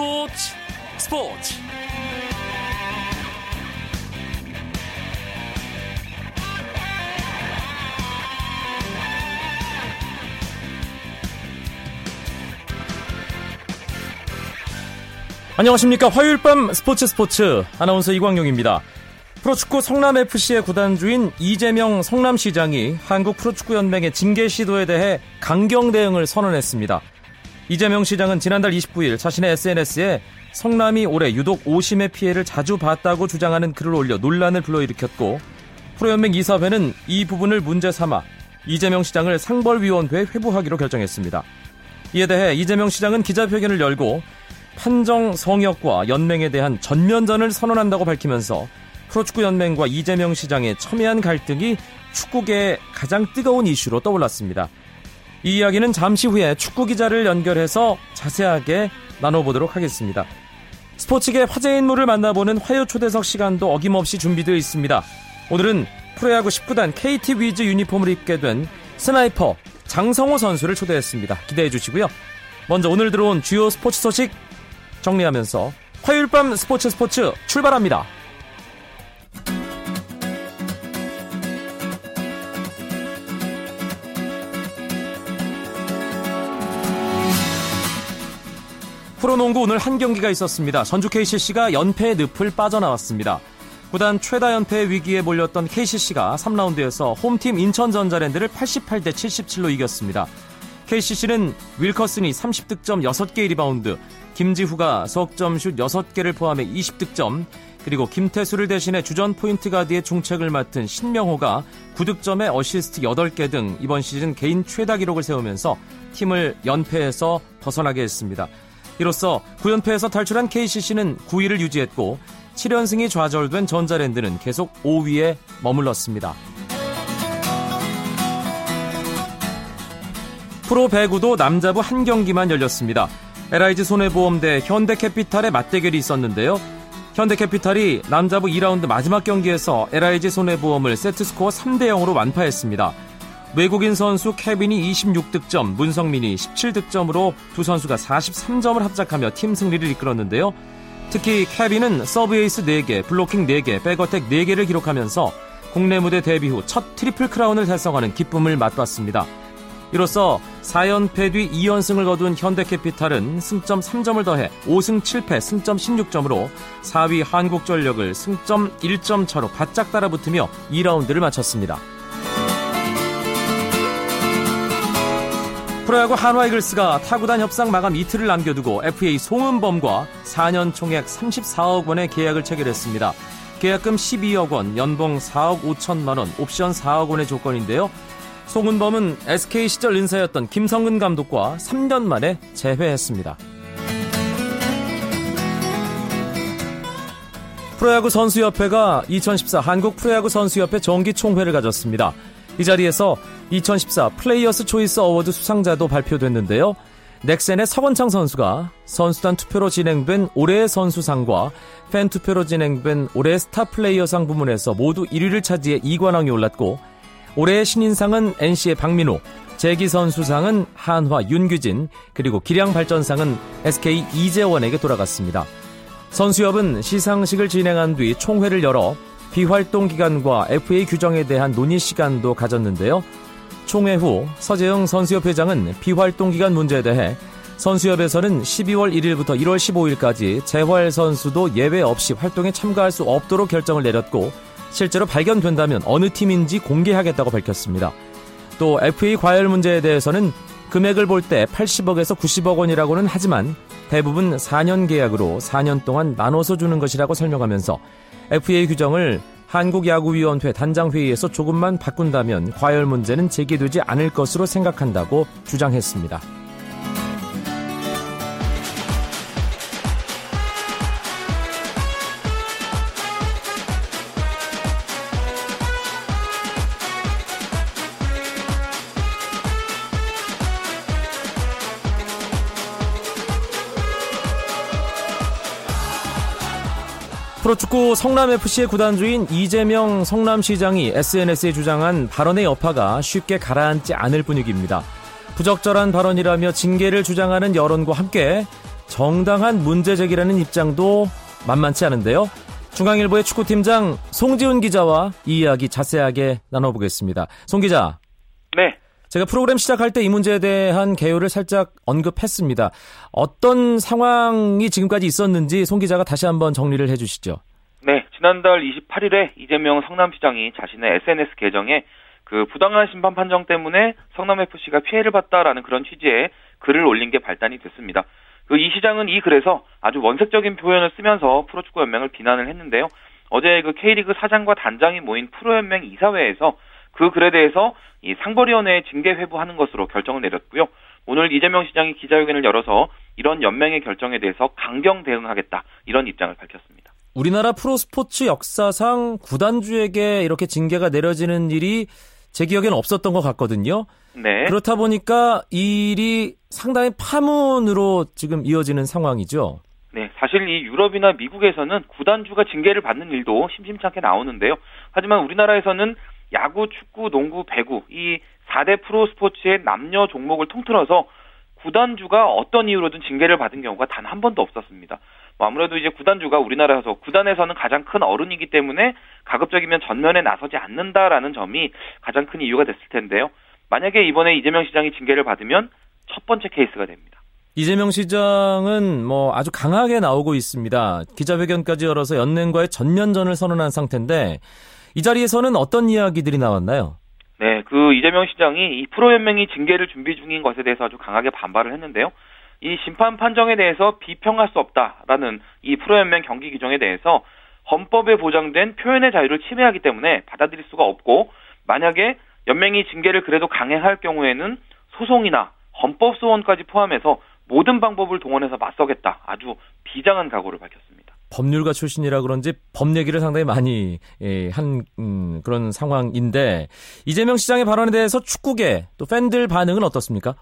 스포츠 스포츠. 안녕하십니까. 화요일 밤 스포츠 스포츠. 아나운서 이광용입니다. 프로축구 성남FC의 구단주인 이재명 성남시장이 한국 프로축구연맹의 징계 시도에 대해 강경 대응을 선언했습니다 이재명 시장은 지난달 29일 자신의 SNS에 성남이 올해 유독 오심의 피해를 자주 봤다고 주장하는 글을 올려 논란을 불러일으켰고 프로연맹 이사회는 이 부분을 문제 삼아 이재명 시장을 상벌위원회에 회부하기로 결정했습니다. 이에 대해 이재명 시장은 기자회견을 열고 판정 성역과 연맹에 대한 전면전을 선언한다고 밝히면서 프로축구 연맹과 이재명 시장의 첨예한 갈등이 축구계의 가장 뜨거운 이슈로 떠올랐습니다. 이 이야기는 잠시 후에 축구 기자를 연결해서 자세하게 나눠보도록 하겠습니다. 스포츠계 화제 인물을 만나보는 화요 초대석 시간도 어김없이 준비되어 있습니다. 오늘은 프로야구 10구단 KT 위즈 유니폼을 입게 된 스나이퍼 장성호 선수를 초대했습니다. 기대해 주시고요. 먼저 오늘 들어온 주요 스포츠 소식 정리하면서 화요일 밤 스포츠 스포츠 출발합니다. 프로농구 오늘 한 경기가 있었습니다. 전주 KCC가 연패의 늪을 빠져나왔습니다. 구단 최다 연패 위기에 몰렸던 KCC가 3라운드에서 홈팀 인천전자랜드를 88대 77로 이겼습니다. KCC는 윌커슨이 30득점 6개 리바운드, 김지후가 석점슛 6개를 포함해 20득점, 그리고 김태술을 대신해 주전 포인트 가드의 중책을 맡은 신명호가 9득점에 어시스트 8개 등 이번 시즌 개인 최다 기록을 세우면서 팀을 연패에서 벗어나게 했습니다. 이로써 9연패에서 탈출한 KCC는 9위를 유지했고 7연승이 좌절된 전자랜드는 계속 5위에 머물렀습니다. 프로 배구도 남자부 한 경기만 열렸습니다. LIG 손해보험 대 현대캐피탈의 맞대결이 있었는데요. 현대캐피탈이 남자부 2라운드 마지막 경기에서 LIG 손해보험을 세트스코어 3대 0으로 완파했습니다. 외국인 선수 케빈이 26득점, 문성민이 17득점으로 두 선수가 43점을 합작하며 팀 승리를 이끌었는데요. 특히 케빈은 서브 에이스 4개, 블로킹 4개, 백어택 4개를 기록하면서 국내 무대 데뷔 후 첫 트리플 크라운을 달성하는 기쁨을 맛봤습니다. 이로써 4연패 뒤 2연승을 거둔 현대캐피탈은 승점 3점을 더해 5승 7패 승점 16점으로 4위 한국전력을 승점 1점 차로 바짝 따라붙으며 2라운드를 마쳤습니다. 프로야구 한화이글스가 타구단 협상 마감 이틀을 남겨두고 FA 송은범과 4년 총액 34억 원의 계약을 체결했습니다. 계약금 12억 원, 연봉 4억 5천만 원, 옵션 4억 원의 조건인데요. 송은범은 SK 시절 인사였던 김성근 감독과 3년 만에 재회했습니다. 프로야구 선수협회가 2014 한국 프로야구 선수협회 정기 총회를 가졌습니다. 이 자리에서 2014 Players Choice Award 수상자도 발표됐는데요. 넥센의 서건창 선수가 선수단 투표로 진행된 올해의 선수상과 팬 투표로 진행된 올해의 스타 플레이어상 부문에서 모두 1위를 차지해 2관왕에 올랐고 올해의 신인상은 NC의 박민우, 재기 선수상은 한화 윤규진, 그리고 기량 발전상은 SK 이재원에게 돌아갔습니다. 선수협은 시상식을 진행한 뒤 총회를 열어 비활동 기간과 FA 규정에 대한 논의 시간도 가졌는데요. 총회 후 서재영 선수협 회장은 비활동 기간 문제에 대해 선수협에서는 12월 1일부터 1월 15일까지 재활 선수도 예외 없이 활동에 참가할 수 없도록 결정을 내렸고 실제로 발견된다면 어느 팀인지 공개하겠다고 밝혔습니다. 또 FA 과열 문제에 대해서는 금액을 볼 때 80억에서 90억 원이라고는 하지만 대부분 4년 계약으로 4년 동안 나눠서 주는 것이라고 설명하면서 FA 규정을 한국야구위원회 단장회의에서 조금만 바꾼다면 과열 문제는 제기되지 않을 것으로 생각한다고 주장했습니다. 프로축구 성남FC의 구단주인 이재명 성남시장이 SNS에 주장한 발언의 여파가 쉽게 가라앉지 않을 분위기입니다. 부적절한 발언이라며 징계를 주장하는 여론과 함께 정당한 문제 제기라는 입장도 만만치 않은데요. 중앙일보의 축구팀장 송지훈 기자와 이 이야기 자세하게 나눠보겠습니다. 송 기자. 네. 제가 프로그램 시작할 때 이 문제에 대한 개요를 살짝 언급했습니다. 어떤 상황이 지금까지 있었는지 송 기자가 다시 한번 정리를 해주시죠. 네, 지난달 28일에 이재명 성남시장이 자신의 SNS 계정에 그 부당한 심판 판정 때문에 성남FC가 피해를 봤다라는 그런 취지의 글을 올린 게 발단이 됐습니다. 그 이 시장은 이 글에서 아주 원색적인 표현을 쓰면서 프로축구연맹을 비난을 했는데요. 어제 그 K리그 사장과 단장이 모인 프로연맹 이사회에서 그 글에 대해서 이 상벌위원회에 징계 회부하는 것으로 결정을 내렸고요. 오늘 이재명 시장이 기자회견을 열어서 이런 연맹의 결정에 대해서 강경 대응하겠다 이런 입장을 밝혔습니다. 우리나라 프로스포츠 역사상 구단주에게 이렇게 징계가 내려지는 일이 제 기억에는 없었던 것 같거든요. 네. 그렇다 보니까 이 일이 상당히 파문으로 지금 이어지는 상황이죠. 네, 사실 이 유럽이나 미국에서는 구단주가 징계를 받는 일도 심심찮게 나오는데요. 하지만 우리나라에서는 야구, 축구, 농구, 배구 이 4대 프로 스포츠의 남녀 종목을 통틀어서 구단주가 어떤 이유로든 징계를 받은 경우가 단 한 번도 없었습니다. 뭐 아무래도 이제 구단주가 우리나라에서 구단에서는 가장 큰 어른이기 때문에 가급적이면 전면에 나서지 않는다라는 점이 가장 큰 이유가 됐을 텐데요. 만약에 이번에 이재명 시장이 징계를 받으면 첫 번째 케이스가 됩니다. 이재명 시장은 뭐 아주 강하게 나오고 있습니다. 기자회견까지 열어서 연맹과의 전면전을 선언한 상태인데 이 자리에서는 어떤 이야기들이 나왔나요? 네, 그 이재명 시장이 이 프로연맹이 징계를 준비 중인 것에 대해서 아주 강하게 반발을 했는데요. 이 심판 판정에 대해서 비평할 수 없다라는 이 프로연맹 경기 규정에 대해서 헌법에 보장된 표현의 자유를 침해하기 때문에 받아들일 수가 없고 만약에 연맹이 징계를 그래도 강행할 경우에는 소송이나 헌법 소원까지 포함해서 모든 방법을 동원해서 맞서겠다. 아주 비장한 각오를 밝혔습니다. 법률가 출신이라 그런지 법 얘기를 상당히 많이 예, 한 음, 그런 상황인데 이재명 시장의 발언에 대해서 축구계 또 팬들 반응은 어떻습니까?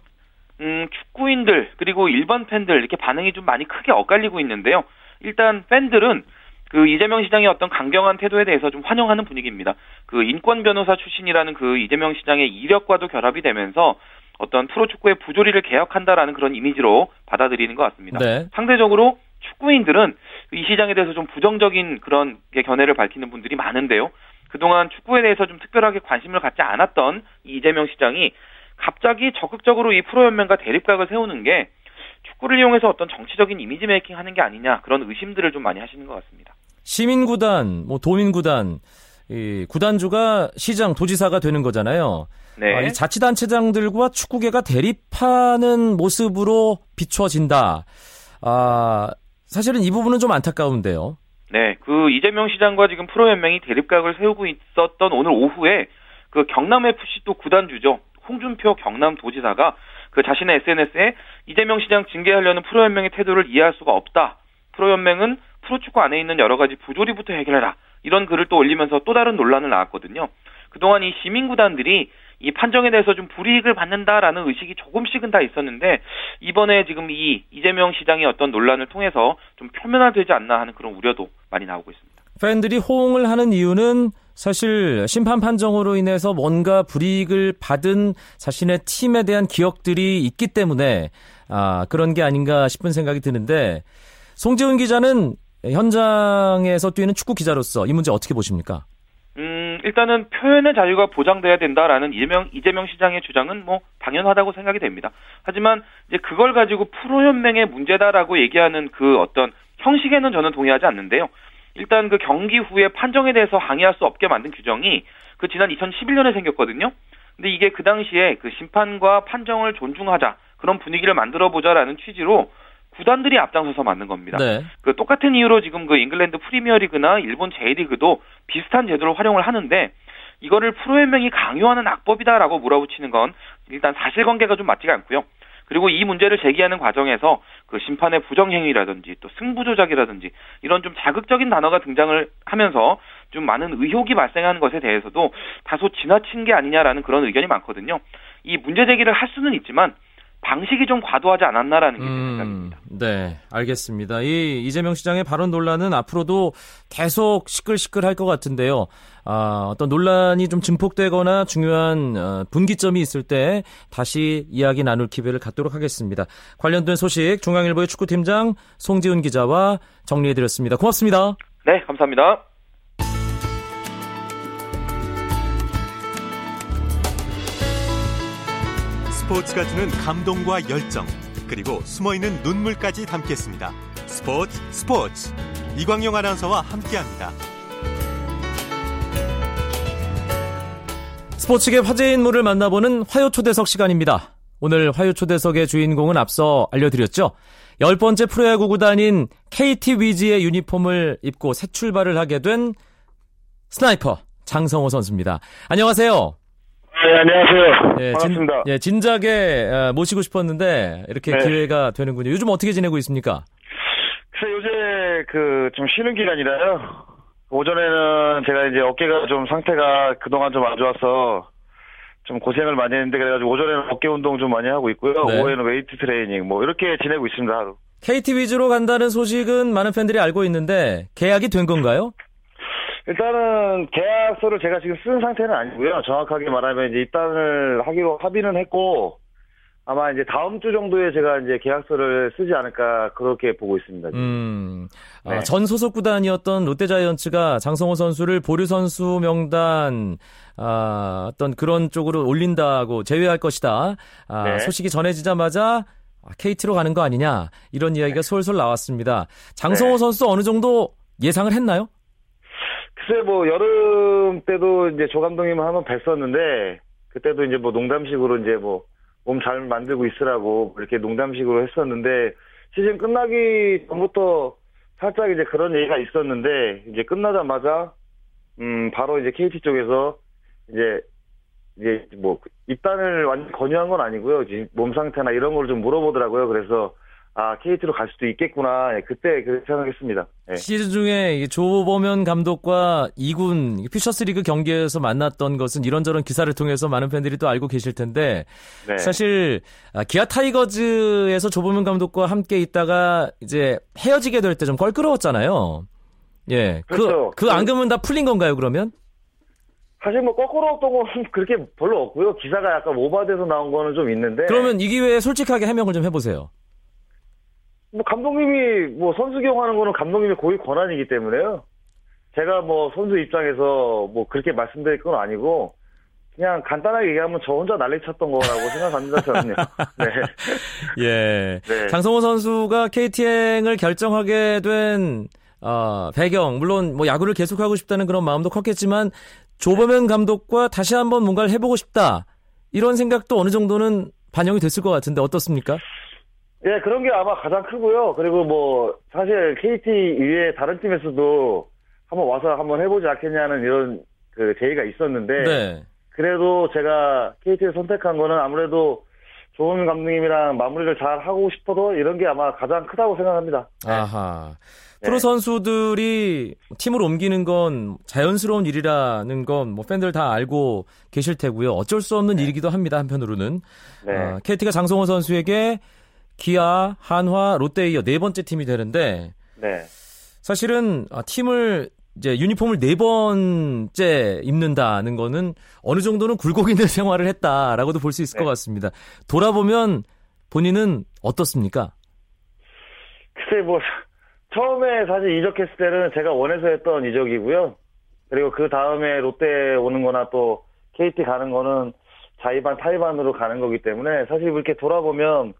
음, 축구인들 그리고 일반 팬들 이렇게 반응이 좀 많이 크게 엇갈리고 있는데요. 일단 팬들은 그 이재명 시장의 어떤 강경한 태도에 대해서 좀 환영하는 분위기입니다. 그 인권 변호사 출신이라는 그 이재명 시장의 이력과도 결합이 되면서 어떤 프로 축구의 부조리를 개혁한다라는 그런 이미지로 받아들이는 것 같습니다. 네. 상대적으로 축구인들은 이 시장에 대해서 좀 부정적인 그런 견해를 밝히는 분들이 많은데요. 그동안 축구에 대해서 좀 특별하게 관심을 갖지 않았던 이재명 시장이 갑자기 적극적으로 이 프로연맹과 대립각을 세우는 게 축구를 이용해서 어떤 정치적인 이미지 메이킹 하는 게 아니냐 그런 의심들을 좀 많이 하시는 것 같습니다. 시민구단, 뭐 도민구단, 이 구단주가 시장, 도지사가 되는 거잖아요. 네. 아, 이 자치단체장들과 축구계가 대립하는 모습으로 비춰진다. 아, 사실은 이 부분은 좀 안타까운데요. 네, 그 이재명 시장과 지금 프로연맹이 대립각을 세우고 있었던 오늘 오후에 그 경남 FC 또 구단 주죠 홍준표 경남 도지사가 그 자신의 SNS에 이재명 시장 징계하려는 프로연맹의 태도를 이해할 수가 없다. 프로연맹은 프로축구 안에 있는 여러 가지 부조리부터 해결해라. 이런 글을 또 올리면서 또 다른 논란을 낳았거든요. 그동안 이 시민구단들이 이 판정에 대해서 좀 불이익을 받는다라는 의식이 조금씩은 다 있었는데 이번에 지금 이 이재명 시장의 어떤 논란을 통해서 좀 표면화되지 않나 하는 그런 우려도 많이 나오고 있습니다. 팬들이 호응을 하는 이유는 사실 심판 판정으로 인해서 뭔가 불이익을 받은 자신의 팀에 대한 기억들이 있기 때문에 아, 그런 게 아닌가 싶은 생각이 드는데 송재훈 기자는 현장에서 뛰는 축구 기자로서 이 문제 어떻게 보십니까? 음, 일단은 표현의 자유가 보장돼야 된다라는 이재명, 이재명 시장의 주장은 뭐 당연하다고 생각이 됩니다. 하지만 이제 그걸 가지고 프로연맹의 문제다라고 얘기하는 그 어떤 형식에는 저는 동의하지 않는데요. 일단 그 경기 후에 판정에 대해서 항의할 수 없게 만든 규정이 그 지난 2011년에 생겼거든요. 근데 이게 그 당시에 그 심판과 판정을 존중하자 그런 분위기를 만들어 보자라는 취지로 구단들이 앞장서서 만든 겁니다. 네. 그 똑같은 이유로 지금 그 잉글랜드 프리미어리그나 일본 J리그도 비슷한 제도를 활용을 하는데 이거를 프로연맹이 강요하는 악법이다라고 몰아붙이는 건 일단 사실관계가 좀 맞지가 않고요. 그리고 이 문제를 제기하는 과정에서 그 심판의 부정행위라든지 또 승부조작이라든지 이런 좀 자극적인 단어가 등장을 하면서 좀 많은 의혹이 발생하는 것에 대해서도 다소 지나친 게 아니냐라는 그런 의견이 많거든요. 이 문제 제기를 할 수는 있지만 방식이 좀 과도하지 않았나라는 게 음, 생각입니다. 네, 알겠습니다. 이 이재명 시장의 발언 논란은 앞으로도 계속 시끌시끌할 것 같은데요. 아, 어떤 논란이 좀 증폭되거나 중요한 어, 분기점이 있을 때 다시 이야기 나눌 기회를 갖도록 하겠습니다. 관련된 소식 중앙일보의 축구팀장 송지훈 기자와 정리해드렸습니다. 고맙습니다. 네, 감사합니다. 스포츠가 주는 감동과 열정 그리고 숨어있는 눈물까지 담겠습니다. 스포츠 스포츠 이광용 아나운서와 함께합니다. 스포츠계 화제 인물을 만나보는 화요 초대석 시간입니다. 오늘 화요 초대석의 주인공은 앞서 알려드렸죠. 열 번째 프로야구 구단인 KT 위즈의 유니폼을 입고 새 출발을 하게 된 스나이퍼 장성호 선수입니다. 안녕하세요. 네, 안녕하세요. 네, 반갑습니다. 진, 예, 진작에 아, 모시고 싶었는데 이렇게 네. 기회가 되는군요. 요즘 어떻게 지내고 있습니까? 글쎄 요새 그 좀 쉬는 기간이라요. 오전에는 제가 이제 어깨가 좀 상태가 그동안 좀 안 좋아서 좀 고생을 많이 했는데 그래가지고 오전에는 어깨 운동 좀 많이 하고 있고요. 네. 오후에는 웨이트 트레이닝 뭐 이렇게 지내고 있습니다 하루. KT 위즈로 간다는 소식은 많은 팬들이 알고 있는데 계약이 된 건가요? 일단은 계약서를 제가 지금 쓴 상태는 아니고요. 정확하게 말하면 이제 입단을 하기로 합의는 했고 아마 이제 다음 주 정도에 제가 이제 계약서를 쓰지 않을까 그렇게 보고 있습니다. 음, 아, 네. 전 소속 구단이었던 롯데자이언츠가 장성호 선수를 보류 선수 명단 아, 어떤 그런 쪽으로 올린다고 제외할 것이다. 아, 네. 소식이 전해지자마자 KT로 가는 거 아니냐 이런 이야기가 솔솔 나왔습니다. 장성호 네. 선수 어느 정도 예상을 했나요? 글쎄 뭐 여름 때도 이제 조 감독님을 한번 뵀었는데 그때도 이제 뭐 농담식으로 이제 뭐 몸 잘 만들고 있으라고 이렇게 농담식으로 했었는데 시즌 끝나기 전부터 살짝 이제 그런 얘기가 있었는데 이제 끝나자마자 음 바로 이제 KT 쪽에서 이제 이제 뭐 입단을 완전 권유한 건 아니고요. 몸 상태나 이런 걸 좀 물어보더라고요. 그래서 아, KT로 갈 수도 있겠구나. 예, 그때 그렇게 생각했습니다. 네. 시즌 중에 조보면 감독과 2군 퓨처스 리그 경기에서 만났던 것은 이런저런 기사를 통해서 많은 팬들이 또 알고 계실 텐데 네. 사실 아, 기아 타이거즈에서 조보면 감독과 함께 있다가 이제 헤어지게 될 때 좀 껄끄러웠잖아요. 예. 그, 그렇죠. 그, 그 앙금은 다 풀린 건가요, 그러면? 사실 뭐 거꾸로웠던 건 그렇게 별로 없고요. 기사가 약간 오버돼서 나온 거는 좀 있는데. 그러면 이 기회에 솔직하게 해명을 좀 해보세요. 뭐 감독님이 뭐 선수 경하는 거는 감독님의 고유 권한이기 때문에요. 제가 뭐 선수 입장에서 뭐 그렇게 말씀드릴 건 아니고 그냥 간단하게 얘기하면 저 혼자 난리 쳤던 거라고 생각합니다, 저는요. 네. 예. 네. 장성호 선수가 KT행을 결정하게 된 어, 배경, 물론 뭐 야구를 계속하고 싶다는 그런 마음도 컸겠지만 조범현 감독과 다시 한번 뭔가를 해보고 싶다 이런 생각도 어느 정도는 반영이 됐을 것 같은데 어떻습니까? 예, 그런 게 아마 가장 크고요. 그리고 뭐 사실 KT 이외에 다른 팀에서도 한번 와서 한번 해보지 않겠냐는 이런 그 제의가 있었는데 네. 그래도 제가 KT를 선택한 거는 아무래도 좋은 감독님이랑 마무리를 잘 하고 싶어도 이런 게 아마 가장 크다고 생각합니다. 네. 아하. 프로 네. 선수들이 팀을 옮기는 건 자연스러운 일이라는 건 뭐 팬들 다 알고 계실 테고요. 어쩔 수 없는 네. 일이기도 합니다. 한편으로는. 네. 어, KT가 장성호 선수에게 기아, 한화, 롯데에 이어 네 번째 팀이 되는데 네. 사실은 아, 팀을 이제 유니폼을 네 번째 입는다는 거는 어느 정도는 굴곡 있는 생활을 했다라고도 볼 수 있을 네. 것 같습니다. 돌아보면 본인은 어떻습니까? 글쎄 뭐 처음에 사실 이적했을 때는 제가 원해서 했던 이적이고요. 그리고 그 다음에 롯데 오는 거나 또 KT 가는 거는 자의반 타의반으로 가는 거기 때문에 사실 이렇게 돌아보면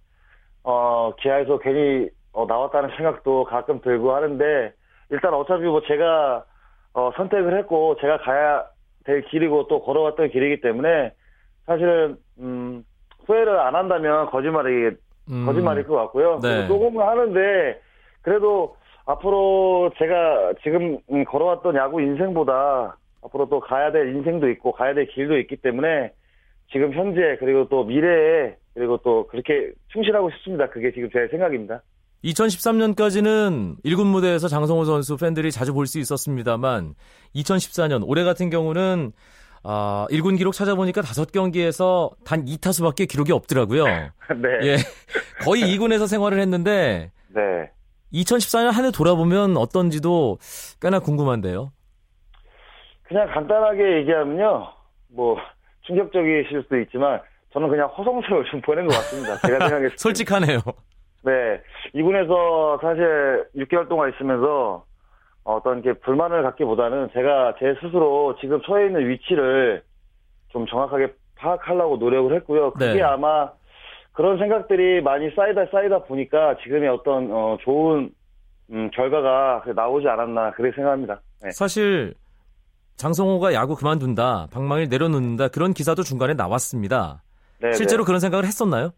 어, 기아에서 괜히 어, 나왔다는 생각도 가끔 들고 하는데 일단 어차피 뭐 제가 어, 선택을 했고 제가 가야 될 길이고 또 걸어왔던 길이기 때문에 사실은 음, 후회를 안 한다면 거짓말이 음. 거짓말일 것 같고요. 네. 조금은 하는데 그래도 앞으로 제가 지금 음, 걸어왔던 야구 인생보다 앞으로 또 가야 될 인생도 있고 가야 될 길도 있기 때문에 지금 현재 그리고 또 미래에 그리고 또 그렇게 충실하고 싶습니다. 그게 지금 제 생각입니다. 2013년까지는 1군 무대에서 장성호 선수 팬들이 자주 볼 수 있었습니다만 2014년 올해 같은 경우는 아, 1군 기록 찾아보니까 5경기에서 단 2타수밖에 기록이 없더라고요. 네. 예. 거의 2군에서 생활을 했는데 네. 2014년 한 해 돌아보면 어떤지도 꽤나 궁금한데요. 그냥 간단하게 얘기하면요. 뭐 충격적이실 수도 있지만 저는 그냥 허송세월 좀 보낸 것 같습니다. 제가 생각했을 때. 솔직하네요. 네. 이군에서 사실 6개월 동안 있으면서 어떤 게 불만을 갖기보다는 제가 제 스스로 지금 처해 있는 위치를 좀 정확하게 파악하려고 노력을 했고요. 그게 네. 아마 그런 생각들이 많이 쌓이다 쌓이다 보니까 지금의 어떤 어, 좋은 음, 결과가 나오지 않았나 그렇게 생각합니다. 네. 사실 장성호가 야구 그만둔다, 방망이를 내려놓는다 그런 기사도 중간에 나왔습니다. 네, 실제로 네. 그런 생각을 했었나요?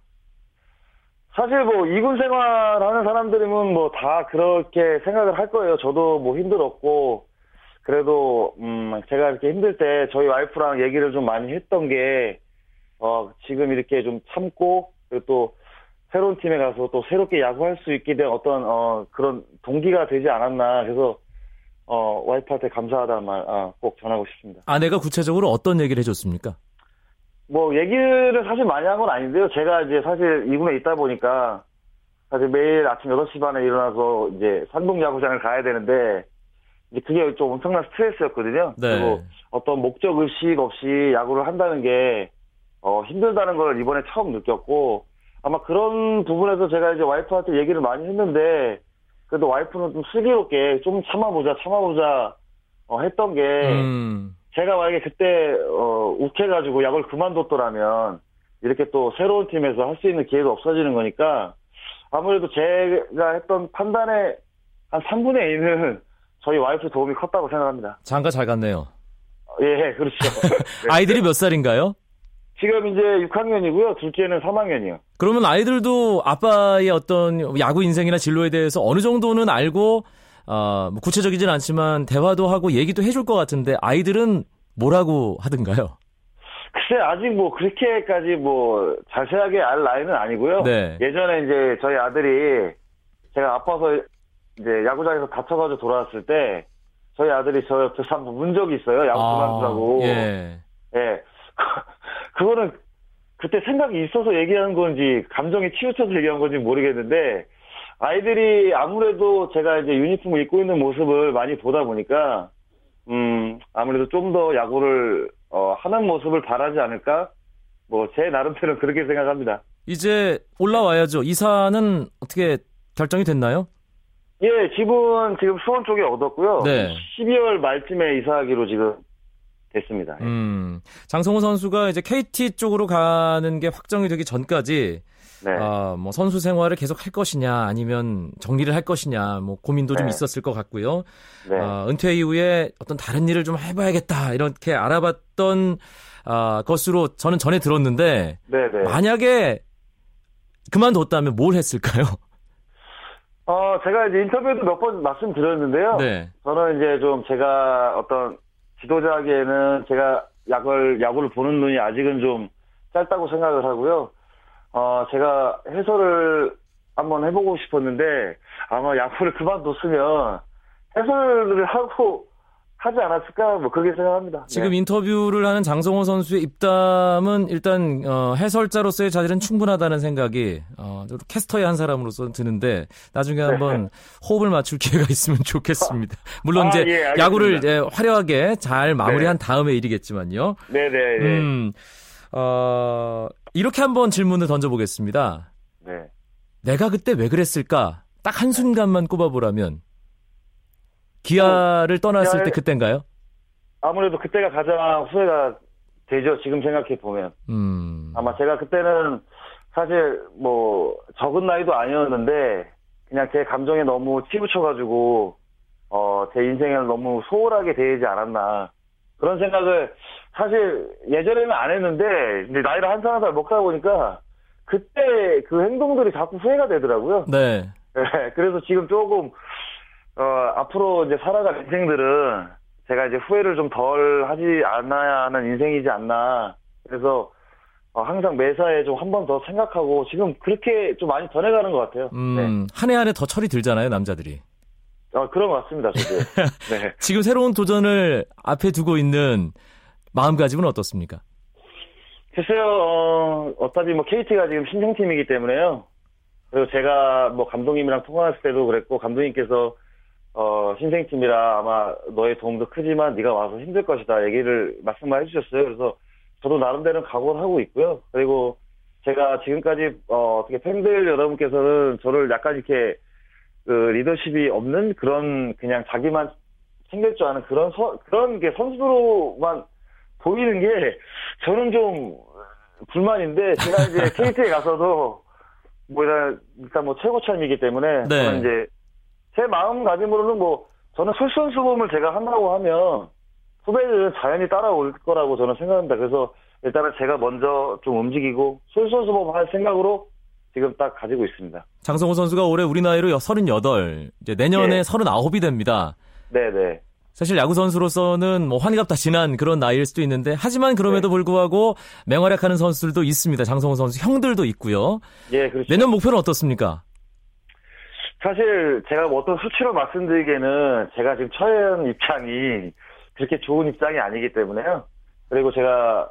사실 뭐 이군 생활하는 사람들이면 뭐 다 그렇게 생각을 할 거예요. 저도 뭐 힘들었고 그래도 음 제가 이렇게 힘들 때 저희 와이프랑 얘기를 좀 많이 했던 게 어, 지금 이렇게 좀 참고, 그리고 또, 새로운 팀에 가서 또 새롭게 야구할 수 있게 된 어떤, 어, 그런 동기가 되지 않았나. 그래서, 어, 와이프한테 감사하다는 말, 아, 꼭 전하고 싶습니다. 아내가 구체적으로 어떤 얘기를 해줬습니까? 뭐, 얘기를 사실 많이 한 건 아닌데요. 제가 이제 사실 이군에 있다 보니까, 사실 매일 아침 8시 반에 일어나서 이제 산동 야구장을 가야 되는데, 이제 그게 좀 엄청난 스트레스였거든요. 네. 그리고 어떤 목적 의식 없이 야구를 한다는 게 어, 힘들다는 걸 이번에 처음 느꼈고 아마 그런 부분에서 제가 이제 와이프한테 얘기를 많이 했는데 그래도 와이프는 좀 슬기롭게 좀 참아보자 참아보자 어, 했던 게 음, 제가 만약에 그때 어, 욱해가지고 야구를 그만뒀더라면 이렇게 또 새로운 팀에서 할 수 있는 기회가 없어지는 거니까 아무래도 제가 했던 판단의 한 3분의 1은 저희 와이프 도움이 컸다고 생각합니다. 장가 잘 갔네요. 예, 그렇죠. 네. 아이들이 몇 살인가요? 지금 이제 6학년이고요. 둘째는 3학년이요. 그러면 아이들도 아빠의 어떤 야구 인생이나 진로에 대해서 어느 정도는 알고 어, 뭐 구체적이진 않지만 대화도 하고 얘기도 해줄 것 같은데 아이들은 뭐라고 하던가요? 글쎄 아직 뭐 그렇게까지 뭐 자세하게 알 나이는 아니고요. 네. 예전에 이제 저희 아들이 제가 아파서 이제 야구장에서 다쳐가지고 돌아왔을 때 저희 아들이 저 옆에서 한번 문 적이 있어요. 야구 그만두라고. 예. 예. 그거는 그때 생각이 있어서 얘기하는 건지 감정이 치우쳐서 얘기한 건지 모르겠는데 아이들이 아무래도 제가 이제 유니폼을 입고 있는 모습을 많이 보다 보니까 음 아무래도 좀 더 야구를 어, 하는 모습을 바라지 않을까 뭐 제 나름대로 그렇게 생각합니다. 이제 올라와야죠. 이사는 어떻게 결정이 됐나요? 예, 집은 지금 수원 쪽에 얻었고요. 네. 12월 말쯤에 이사하기로 지금 됐습니다. 예. 음, 장성호 선수가 이제 KT 쪽으로 가는 게 확정이 되기 전까지 네. 아, 뭐 선수 생활을 계속 할 것이냐 아니면 정리를 할 것이냐 뭐 고민도 좀 네. 있었을 것 같고요. 네. 아, 은퇴 이후에 어떤 다른 일을 좀 해봐야겠다 이렇게 알아봤던 아, 것으로 저는 전에 들었는데 네, 네. 만약에 그만뒀다면 뭘 했을까요? 어, 제가 이제 인터뷰에도 몇 번 말씀드렸는데요. 네. 저는 이제 좀 제가 어떤 지도자에게는 제가 야구를, 야구를 보는 눈이 아직은 좀 짧다고 생각을 하고요. 어, 제가 해설을 한번 해보고 싶었는데 아마 야구를 그만뒀으면 해설을 하고 하지 않았을까 뭐 그렇게 생각합니다. 지금 네. 인터뷰를 하는 장성호 선수의 입담은 일단 어, 해설자로서의 자질은 충분하다는 생각이 어, 캐스터의 한 사람으로서 드는데 나중에 한번 호흡을 맞출 기회가 있으면 좋겠습니다. 물론 아, 이제 예. 야구를 이제 화려하게 잘 마무리한 다음의 일이겠지만요. 네네 네. 음, 어, 이렇게 한번 질문을 던져보겠습니다. 네. 내가 그때 왜 그랬을까? 딱 한 순간만 꼽아보라면 기아를 떠났을 기아의- 때 그때인가요? 아무래도 그때가 가장 후회가 되죠. 지금 생각해 보면. 음. 아마 제가 그때는 사실 뭐 적은 나이도 아니었는데 그냥 제 감정에 너무 치우쳐가지고 어 제 인생을 너무 소홀하게 대하지 않았나 그런 생각을 사실 예전에는 안 했는데 이제 나이를 한 살 한 살 먹다 보니까 그때 그 행동들이 자꾸 후회가 되더라고요. 네. 네, 그래서 지금 조금 어 앞으로 이제 살아갈 인생들은 제가 이제 후회를 좀 덜 하지 않아야 하는 인생이지 않나. 그래서 어, 항상 매사에 좀 한 번 더 생각하고 지금 그렇게 좀 많이 변해가는 것 같아요. 네. 음, 한해 한 해 더 철이 들잖아요, 남자들이. 어, 그런 것 같습니다, 저도. 네. 지금 새로운 도전을 앞에 두고 있는 마음가짐은 어떻습니까? 글쎄요, 어, 어차피 뭐 KT가 지금 신생팀이기 때문에요. 그리고 제가 뭐 감독님이랑 통화했을 때도 그랬고 감독님께서 어, 신생팀이라 아마 너의 도움도 크지만 네가 와서 힘들 것이다 얘기를 말씀만 해주셨어요. 그래서 저도 나름대로 각오를 하고 있고요. 그리고 제가 지금까지 어, 어떻게 팬들 여러분께서는 저를 약간 이렇게 그 리더십이 없는 그런 그냥 자기만 챙길 줄 아는 그런 서, 그런 게 선수로만 보이는 게 저는 좀 불만인데 제가 이제 KT에 가서도 뭐 일단, 일단 뭐 최고참이기 때문에 네. 저는 이제 제 마음가짐으로는 뭐 저는 솔선수범을 제가 한다고 하면 후배들은 자연히 따라올 거라고 저는 생각합니다. 그래서 일단은 제가 먼저 좀 움직이고 솔선수범 할 생각으로 지금 딱 가지고 있습니다. 장성호 선수가 올해 우리 나이로 38, 이제 내년에 예. 39이 됩니다. 네네. 사실 야구 선수로서는 뭐 환갑 다 지난 그런 나이일 수도 있는데 하지만 그럼에도 네. 불구하고 맹활약하는 선수들도 있습니다. 장성호 선수 형들도 있고요. 예, 그렇죠. 내년 목표는 어떻습니까? 사실 제가 뭐 어떤 수치로 말씀드리기에는 제가 지금 처한 입장이 그렇게 좋은 입장이 아니기 때문에요. 그리고 제가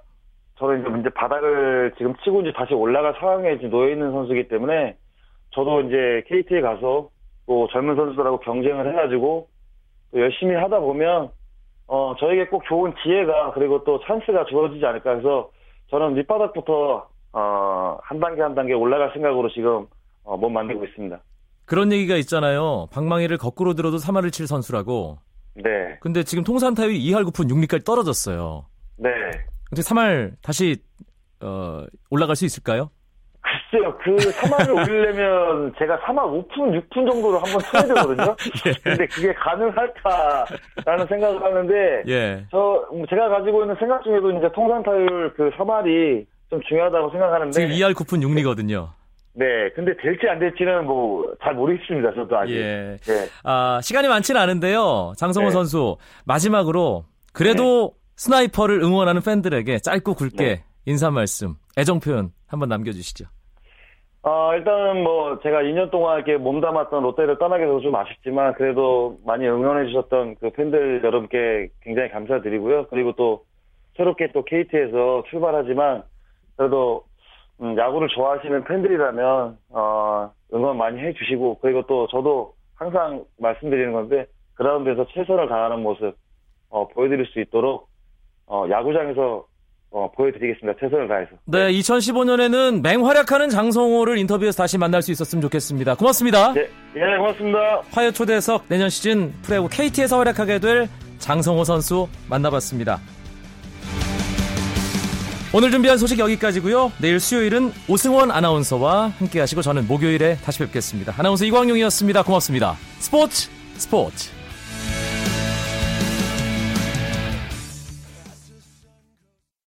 저는 이제 이제 바닥을 지금 치고 이제 다시 올라갈 상황에 지금 놓여 있는 선수이기 때문에 저도 이제 KT에 가서 또 젊은 선수들하고 경쟁을 해가지고 또 열심히 하다 보면 어 저에게 꼭 좋은 기회가 그리고 또 찬스가 주어지지 않을까 해서 저는 밑바닥부터 어 한 단계 한 단계 올라갈 생각으로 지금 어, 몸 만들고 있습니다. 그런 얘기가 있잖아요. 방망이를 거꾸로 들어도 3할을 칠 선수라고. 네, 근데 지금 통산 타율이 2할 9푼 6리까지 떨어졌어요. 네. 근데 3할 다시 어, 올라갈 수 있을까요? 글쎄요, 그 3화를 올리려면 제가 3화 5분, 6분 정도를 한번 쳐야 되거든요. 예. 근데 그게 가능할까라는 생각을 하는데, 예. 저, 제가 가지고 있는 생각 중에도 이제 통산타율 그 3할이 좀 중요하다고 생각하는데, 지금 2할 9푼 6리거든요. 네, 근데 될지 안 될지는 뭐, 잘 모르겠습니다, 저도 아직. 예. 네. 아, 시간이 많지는 않은데요. 장성호 네. 선수 마지막으로 그래도 스나이퍼를 응원하는 팬들에게 짧고 굵게 네. 인사 말씀, 애정 표현 한번 남겨 주시죠. 어, 일단은 뭐, 제가 2년 동안 이렇게 몸담았던 롯데를 떠나게 돼서 좀 아쉽지만, 그래도 많이 응원해 주셨던 그 팬들 여러분께 굉장히 감사드리고요. 그리고 또, 새롭게 또 KT에서 출발하지만, 그래도, 음, 야구를 좋아하시는 팬들이라면, 어, 응원 많이 해주시고, 그리고 또 저도 항상 말씀드리는 건데, 그라운드에서 최선을 다하는 모습, 어, 보여드릴 수 있도록, 어, 야구장에서, 어, 보여드리겠습니다. 최선을 다해서. 네, 2015년에는 맹활약하는 장성호를 인터뷰에서 다시 만날 수 있었으면 좋겠습니다. 고맙습니다. 예, 예, 고맙습니다. 화요 초대석 내년 시즌 프로야구 KT에서 활약하게 될 장성호 선수 만나봤습니다. 오늘 준비한 소식 여기까지고요. 내일 수요일은 오승원 아나운서와 함께 하시고 저는 목요일에 다시 뵙겠습니다. 아나운서 이광용이었습니다. 고맙습니다. 스포츠 스포츠